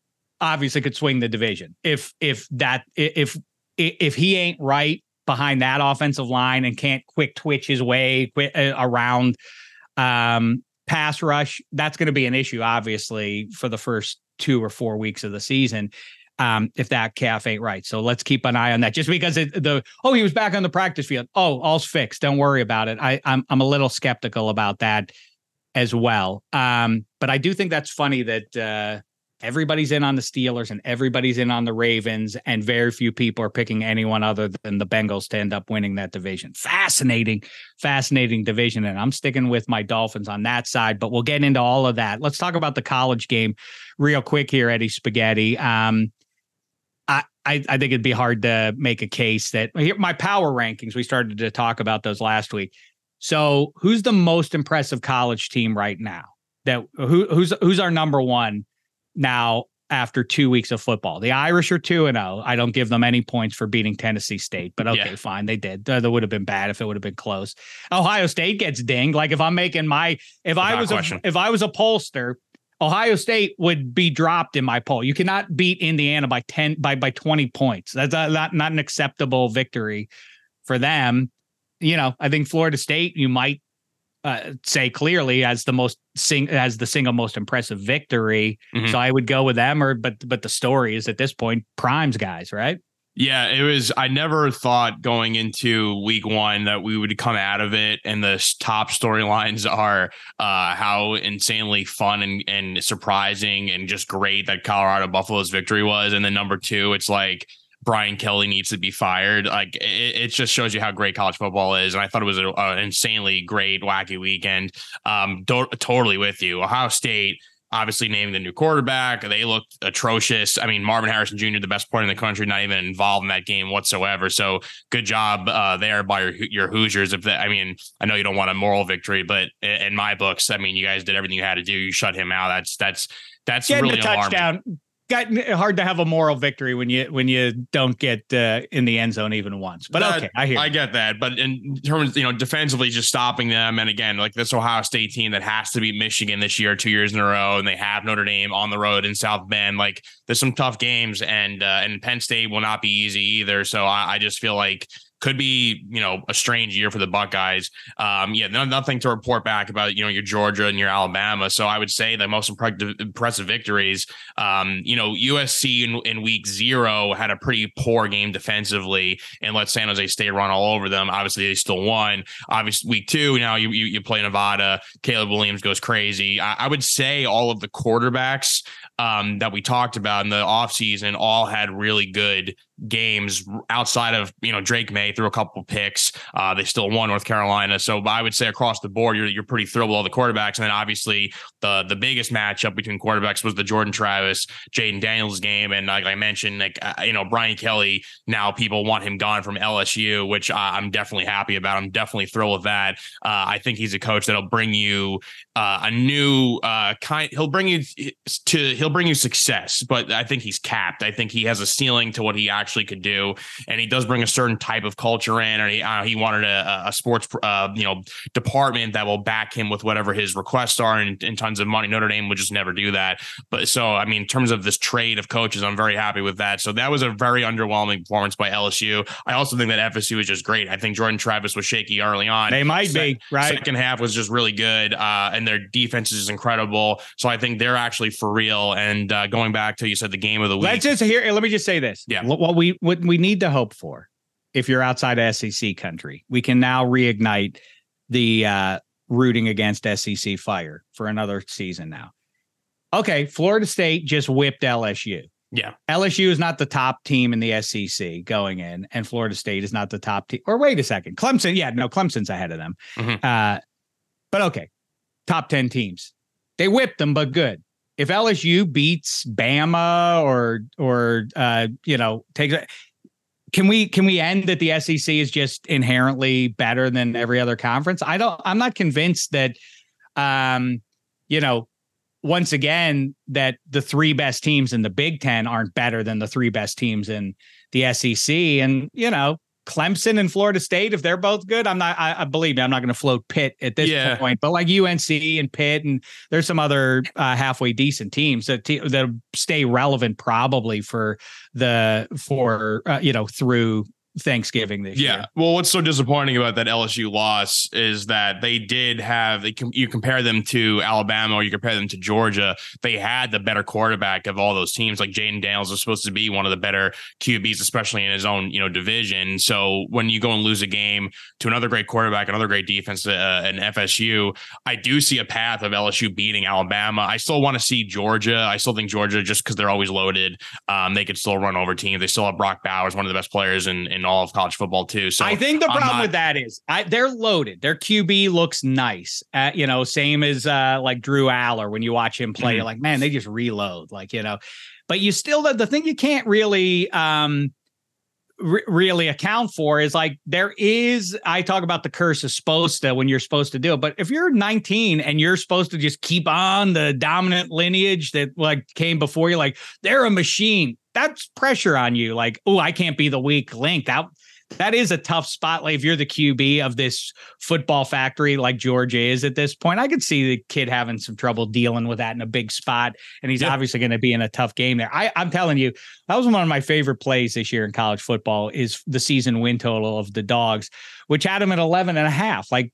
obviously could swing the division. If if that if if he ain't right behind that offensive line and can't quick twitch his way uh, around um pass rush, that's going to be an issue, obviously, for the first two or four weeks of the season. Um, if that calf ain't right. So let's keep an eye on that. Just because it, the oh, he was back on the practice field. Oh, all's fixed. Don't worry about it. I, I'm I'm a little skeptical about that as well. Um, but I do think that's funny that uh, everybody's in on the Steelers and everybody's in on the Ravens, and very few people are picking anyone other than the Bengals to end up winning that division. Fascinating, fascinating division. And I'm sticking with my Dolphins on that side, but we'll get into all of that. Let's talk about the college game real quick here, Eddie Spaghetti. Um, I, I, think it'd be hard to make a case that here, my power rankings, we started to talk about those last week. So who's the most impressive college team right now? That who who's who's our number one now after two weeks of football. The Irish are 2 and 0. I don't give them any points for beating Tennessee State, but okay, yeah. fine. They did. That would have been bad if it would have been close. Ohio State gets dinged. Like if I'm making my if Without I was a, if I was a pollster, Ohio State would be dropped in my poll. You cannot beat Indiana by 10 by by 20 points. That's not not an acceptable victory for them. You know, I think Florida State you might uh, say clearly as the most sing as the single most impressive victory. Mm-hmm. So I would go with them. Or but but the story is at this point primes guys, right? Yeah, it was. I never thought going into week one that we would come out of it and the top storylines are uh, how insanely fun and, and surprising and just great that Colorado Buffalo's victory was. And then number two, it's like Brian Kelly needs to be fired. Like it, it, just shows you how great college football is. And I thought it was an insanely great, wacky weekend. Um, do- totally with you. Ohio State obviously naming the new quarterback. They looked atrocious. I mean, Marvin Harrison Jr., the best player in the country, not even involved in that game whatsoever. So good job uh, there by your, your Hoosiers. If that, I mean, I know you don't want a moral victory, but in my books, I mean, you guys did everything you had to do. You shut him out. That's that's that's Getting really a touchdown. Alarming got hard to have a moral victory when you when you don't get uh, in the end zone even once. But that, okay, I hear. I get that, but in terms, you know, defensively, just stopping them, and again, like this Ohio State team that has to beat Michigan this year, two years in a row, and they have Notre Dame on the road in South Bend. Like, there's some tough games, and uh, and Penn State will not be easy either. So I, I just feel like could be you know a strange year for the Buckeyes. Um, yeah, no, nothing to report back about you know your Georgia and your Alabama. So I would say the most impressive victories. Um, you know USC in, in, week zero had a pretty poor game defensively and let San Jose State run all over them. Obviously they still won. Obviously week two now you you, you play Nevada. Caleb Williams goes crazy. I, I would say all of the quarterbacks um, that we talked about in the offseason all had really good games outside of you know Drake Maye threw a couple picks. Uh, they still won North Carolina, so I would say across the board you're you're pretty thrilled with all the quarterbacks. And then obviously the the biggest matchup between quarterbacks was the Jordan Travis Jayden Daniels game, and like I mentioned, like uh, you know Brian Kelly now people want him gone from LSU, which I'm definitely happy about. I'm definitely thrilled with that. Uh, I think he's a coach that'll bring you uh, a new uh, kind. He'll bring you to he'll bring you success, but I think he's capped. I think he has a ceiling to what he actually could do. And he does bring a certain type of culture in, and he uh, he wanted a, a sports uh, you know department that will back him with whatever his requests are and, and tons of money. Notre Dame would just never do that. But so I mean, in terms of this trade of coaches, I'm very happy with that. So that was a very underwhelming performance by LSU. I also think that FSU was just great. I think Jordan Travis was shaky early on. They might Se- be right. Second half was just really good, uh, and their defense is incredible. So I think they're actually for real. And uh, going back to you said the game of the week. Let's just hear. Let me just say this. Yeah. What we what we need to hope for, if you're outside of SEC country, we can now reignite the uh, rooting against SEC fire for another season now. Okay, Florida State just whipped LSU. Yeah. LSU is not the top team in the SEC going in, and Florida State is not the top team. Or wait a second. Clemson, yeah, no, Clemson's ahead of them. Mm-hmm. Uh, but okay, top 10 teams. They whipped them, but good. If LSU beats Bama or or uh, you know, takes can we can we end that the SEC is just inherently better than every other conference? I don't I'm not convinced that um, you know, once again that the three best teams in the Big Ten aren't better than the three best teams in the SEC. And, you know, Clemson and Florida State, if they're both good, I'm not, I, I believe me, I'm not going to float Pitt at this yeah. point, but like UNC and Pitt, and there's some other uh, halfway decent teams that, te- that stay relevant probably for the, for, uh, you know, through Thanksgiving this yeah. year. Well, what's so disappointing about that LSU loss is that they did have they you compare them to Alabama or you compare them to Georgia, they had the better quarterback of all those teams. Like Jayden Daniels was supposed to be one of the better QBs, especially in his own you know division. So when you go and lose a game to another great quarterback, another great defense, uh, an FSU, I do see a path of LSU beating Alabama. I still want to see Georgia. I still think Georgia just because they're always loaded, um, they could still run over teams. They still have Brock Bowers, one of the best players in in all of college football too. So I think the problem not, with that is I, they're loaded. Their QB looks nice. Uh, you know, same as uh, like Drew Allar. When you watch him play, mm-hmm. you're like, man, they just reload. Like you know, but you still the, the thing you can't really um really account for is like there is I talk about the curse of supposed to when you're supposed to do it but if you're 19 and you're supposed to just keep on the dominant lineage that like came before you like they're a machine that's pressure on you. Like, oh, I can't be the weak link. That that is a tough spot. Like if you're the QB of this football factory like George is at this point, I could see the kid having some trouble dealing with that in a big spot. And he's obviously going to be in a tough game there. I, I'm telling you, that was one of my favorite plays this year in college football is the season win total of the dogs, which had him at 11 and a half. Like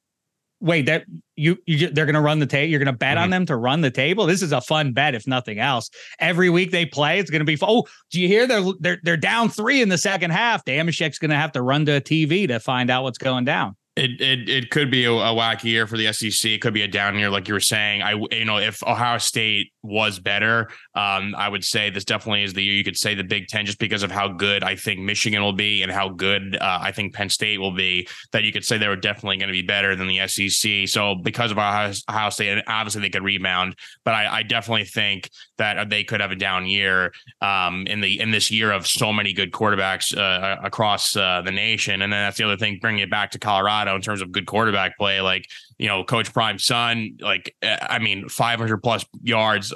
wait that you you they're going to run the table you're going to bet mm-hmm. on them to run the table? This is a fun bet if nothing else. Every week they play it's going to be oh do you hear they're they're they're down 3 in the second half? Dameshek's going to have to run to a TV to find out what's going down it, it it could be a, a, wacky year for the SEC. It could be a down year, like you were saying. I you know if Ohio State was better, um, I would say this definitely is the year you could say the Big Ten just because of how good I think Michigan will be and how good uh, I think Penn State will be. That you could say they were definitely going to be better than the SEC. So because of Ohio, Ohio State, and obviously they could rebound, but I, I definitely think that they could have a down year um, in the in this year of so many good quarterbacks uh, across uh, the nation. And then that's the other thing, bringing it back to Colorado in terms of good quarterback play. Like, you know, Coach Prime's son, like, eh, I mean, 500 plus yards.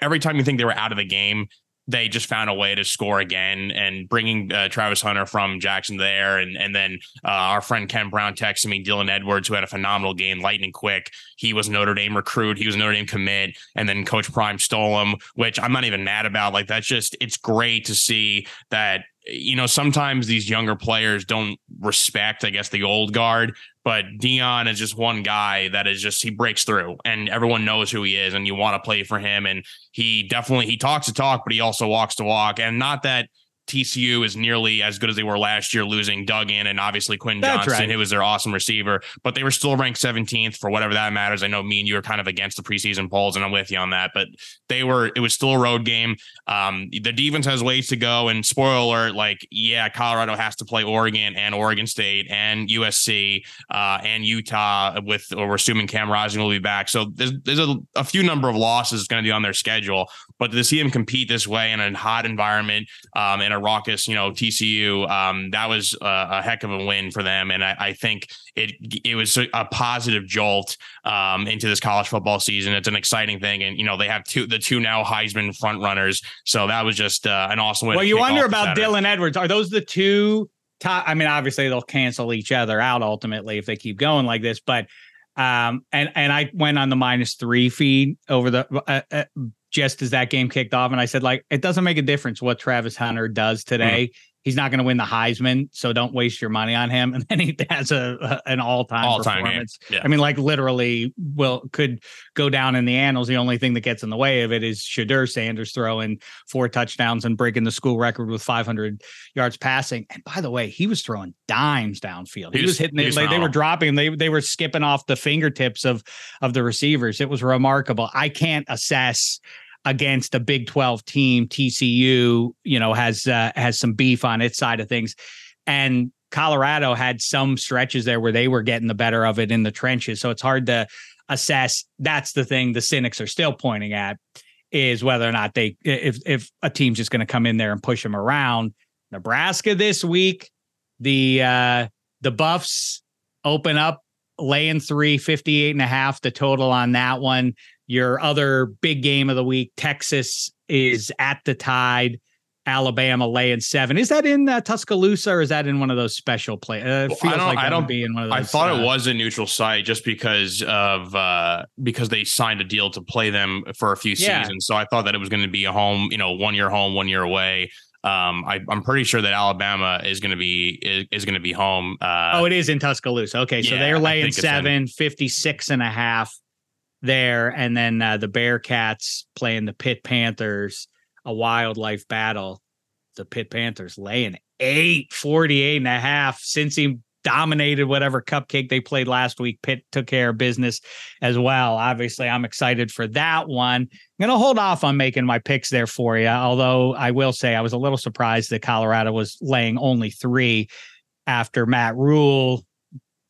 Every time you think they were out of the game, they just found a way to score again and bringing uh, Travis Hunter from Jackson there. And, and then uh, our friend Ken Brown texted me Dylan Edwards, who had a phenomenal game, lightning quick. He was Notre Dame recruit. He was Notre Dame commit. And then Coach Prime stole him, which I'm not even mad about. Like, that's just, it's great to see that you know, sometimes these younger players don't respect, I guess, the old guard. But Deion is just one guy that is just he breaks through, and everyone knows who he is, and you want to play for him. And he definitely he talks to talk, but he also walks to walk. And not that TCU is nearly as good as they were last year, losing Duggan and obviously Quinn That's Johnston, right. who was their awesome receiver. But they were still ranked 17th for whatever that matters. I know me and you are kind of against the preseason polls, and I'm with you on that. But they were, it was still a road game. Um, the defense has ways to go. And spoiler alert, like, yeah, Colorado has to play Oregon and Oregon State and USC uh, and Utah with, or we're assuming Cam Rising will be back. So there's, there's a, a few number of losses going to be on their schedule. But to see him compete this way in a hot environment um, in a raucous, you know, TCU. Um, that was a, a, heck of a win for them, and I, I, think it it was a positive jolt um, into this college football season. It's an exciting thing, and you know they have two the two now Heisman front runners, so that was just uh, an awesome way. Well, you wonder about Dylan Edwards. Are those the two top? I mean, obviously they'll cancel each other out ultimately if they keep going like this, but. Um, and and I went on the minus three feed over the uh, uh, just as that game kicked off, and I said like it doesn't make a difference what Travis Hunter does today. Mm-hmm he's not going to win the Heisman, so don't waste your money on him. And then he has a, a an all time performance. Yeah. I mean, like literally, will could go down in the annals. The only thing that gets in the way of it is Shedeur Sanders throwing four touchdowns and breaking the school record with 500 yards passing. And by the way, he was throwing dimes downfield. He, he was, was, hitting it. They, they were dropping. They they were skipping off the fingertips of of the receivers. It was remarkable. I can't assess against a Big 12 team. TCU, you know, has uh, has some beef on its side of things, and Colorado had some stretches there where they were getting the better of it in the trenches. So it's hard to assess. That's the thing the cynics are still pointing at is whether or not they if if a team's just going to come in there and push them around. Nebraska this week, the uh the Buffs open up laying three, 58 and a half the total on that one. Your other big game of the week, Texas is at the tide. Alabama laying seven. Is that in uh, Tuscaloosa or is that in one of those special play? Uh, feels I don't, like I don't be in one of those. I thought uh, it was a neutral site just because of uh, because they signed a deal to play them for a few yeah. seasons. So I thought that it was going to be a home, you know, one year home, one year away. Um, I, am pretty sure that Alabama is going to be is, is going to be home. Uh, oh, it is in Tuscaloosa. Okay, so yeah, they're laying seven, in, 56 and a half there. And then uh, the Bearcats playing the Pitt Panthers, a wildlife battle. The Pitt Panthers laying eight, 48 and a half. Cincy dominated whatever cupcake they played last week. Pitt took care of business as well. Obviously, I'm excited for that one. I'm going to hold off on making my picks there for you. Although I will say I was a little surprised that Colorado was laying only three after Matt Rhule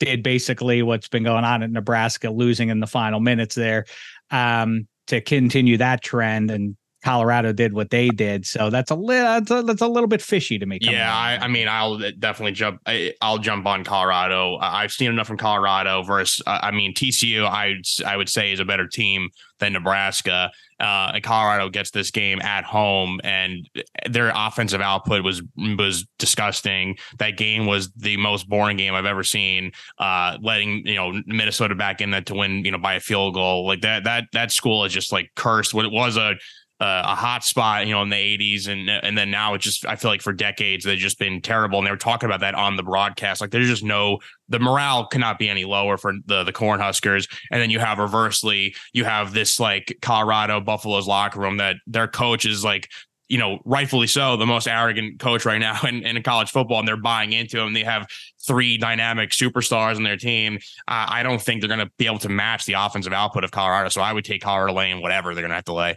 did basically what's been going on at Nebraska, losing in the final minutes there um, to continue that trend. And Colorado did what they did. So that's a little that's a, that's a little bit fishy to me. Yeah, I, I, mean, I'll definitely jump. I, will jump on Colorado. I've seen enough from Colorado versus. Uh, I mean, TCU. I I would say is a better team than Nebraska. Uh, Colorado gets this game at home, and their offensive output was was disgusting. That game was the most boring game I've ever seen. Uh, letting you know Minnesota back in that to win, you know, by a field goal like that. That that school is just like cursed. What it was a uh, a hot spot, you know, in the 80s. And and then now it just, I feel like for decades, they've just been terrible. And they were talking about that on the broadcast. Like there's just no, the morale cannot be any lower for the, the Cornhuskers. And then you have reversely, you have this like Colorado Buffalo's locker room that their coach is like, you know, rightfully so, the most arrogant coach right now in, in college football, and they're buying into him. They have three dynamic superstars on their team. Uh, I don't think they're going to be able to match the offensive output of Colorado. So I would take Colorado laying whatever they're going to have to lay.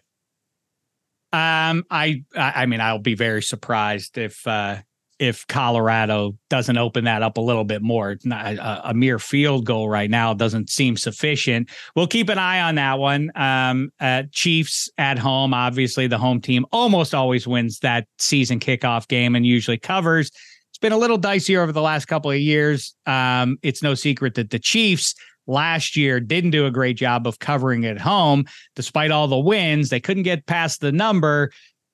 Um, I, I mean, I'll be very surprised if uh, if Colorado doesn't open that up a little bit more. Not a, a, mere field goal right now doesn't seem sufficient. We'll keep an eye on that one. Um, uh, Chiefs at home, obviously the home team almost always wins that season kickoff game and usually covers. It's been a little dicey over the last couple of years. Um, it's no secret that the Chiefs last year didn't do a great job of covering at home despite all the wins. They couldn't get past the number.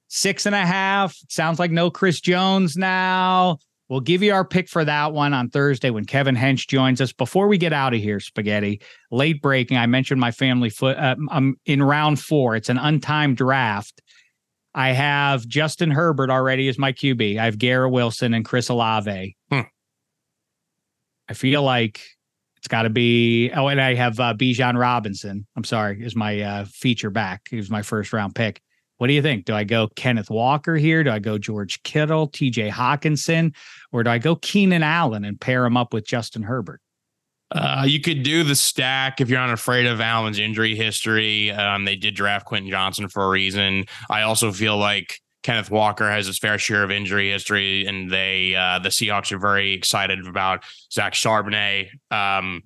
Six and a half. Sounds like no Chris Jones now. We'll give you our pick for that one on Thursday when Kevin Hench joins us. Before we get out of here, Spaghetti, late breaking. I mentioned my family foot. Uh, I'm in round four. It's an untimed draft. I have Justin Herbert already as my QB. I have Garrett Wilson and Chris Olave. Hmm. I feel like it's got to be. Oh, and I have uh, Bijan Robinson. I'm sorry, is my uh, feature back. He was my first round pick. What do you think? Do I go Kenneth Walker here? Do I go George Kittle, TJ Hockenson, or do I go Keenan Allen and pair him up with Justin Herbert? Uh, you could do the stack if you're not afraid of Allen's injury history. Um, they did draft Quentin Johnston for a reason. I also feel like Kenneth Walker has his fair share of injury history, and they uh, the Seahawks are very excited about Zach Charbonnet. Um,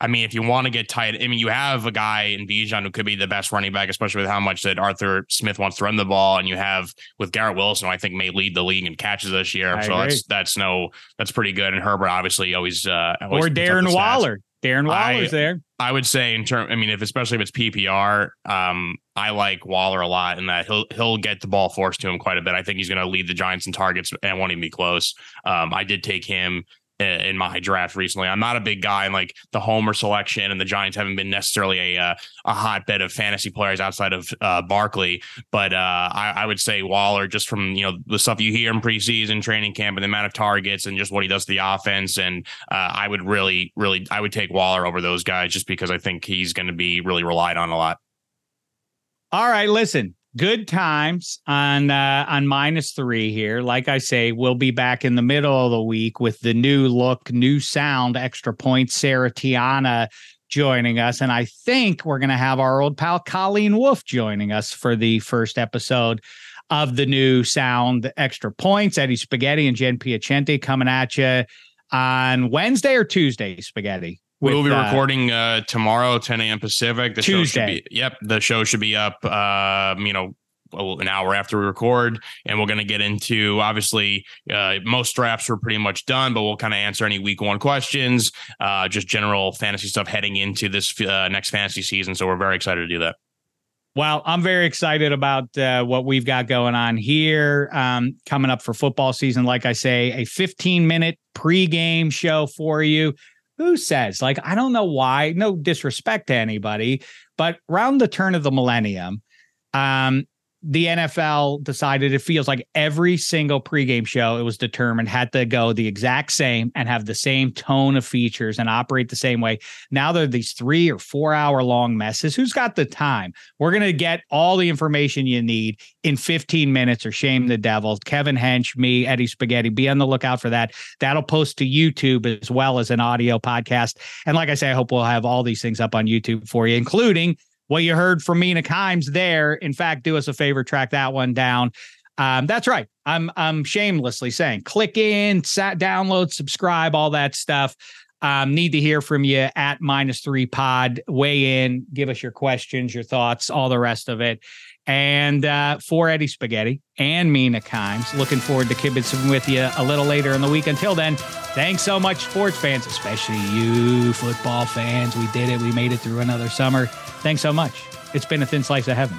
I mean, if you want to get tight, I mean, you have a guy in Bijan who could be the best running back, especially with how much that Arthur Smith wants to run the ball, and you have with Garrett Wilson, who I think may lead the league in catches this year. I so agree. that's that's no that's pretty good. And Herbert obviously always, uh, always or Darren. Waller. Darren Waller's I- there. I would say in term, I mean, if especially if it's PPR, um, I like Waller a lot in that he'll he'll get the ball forced to him quite a bit. I think he's going to lead the Giants in targets and won't even be close. Um, I did take him in my draft recently. I'm not a big guy in like the Homer selection, and the Giants haven't been necessarily a uh, a hotbed of fantasy players outside of uh, Barkley. But uh, I, I would say Waller, just from you know the stuff you hear in preseason training camp and the amount of targets and just what he does to the offense, and uh, I would really, really, I would take Waller over those guys just because I think he's going to be really relied on a lot. All right, listen. Good times on uh on minus three here. Like I say, we'll be back in the middle of the week with the new look, new sound, extra points. Sarah Tiana joining us. And I think we're gonna have our old pal Colleen Wolf joining us for the first episode of the new sound extra points. Eddie Spaghetti and Jen Piacente coming at you on Wednesday or Tuesday, Spaghetti. We will be uh, recording uh, tomorrow, 10 a.m. Pacific. The show should Tuesday. be, yep, the show should be up, um, you know, an hour after we record, and we're going to get into obviously uh, most drafts were pretty much done, but we'll kind of answer any week one questions, uh, just general fantasy stuff heading into this uh, next fantasy season. So we're very excited to do that. Well, I'm very excited about uh, what we've got going on here um, coming up for football season. Like I say, a 15 minute pregame show for you. Who says, like, I don't know why, no disrespect to anybody, but around the turn of the millennium, um, the NFL decided it feels like every single pregame show it was determined had to go the exact same and have the same tone of features and operate the same way. Now there are these three or four hour long messes. Who's got the time? We're going to get all the information you need in 15 minutes or shame the devil. Kevin Hench, me, Eddie Spaghetti, be on the lookout for that. That'll post to YouTube as well as an audio podcast. And like I say, I hope we'll have all these things up on YouTube for you, including what you heard from Mina Kimes there. In fact, do us a favor, track that one down. Um, that's right. I'm I'm shamelessly saying click in, sat, download, subscribe, all that stuff. Um, need to hear from you at minus three pod. Weigh in, give us your questions, your thoughts, all the rest of it. And uh, for Eddie Spaghetti and Mina Kimes, looking forward to kibitzing with you a little later in the week. Until then, thanks so much, sports fans, especially you football fans. We did it. We made it through another summer. Thanks so much. It's been a thin slice of heaven.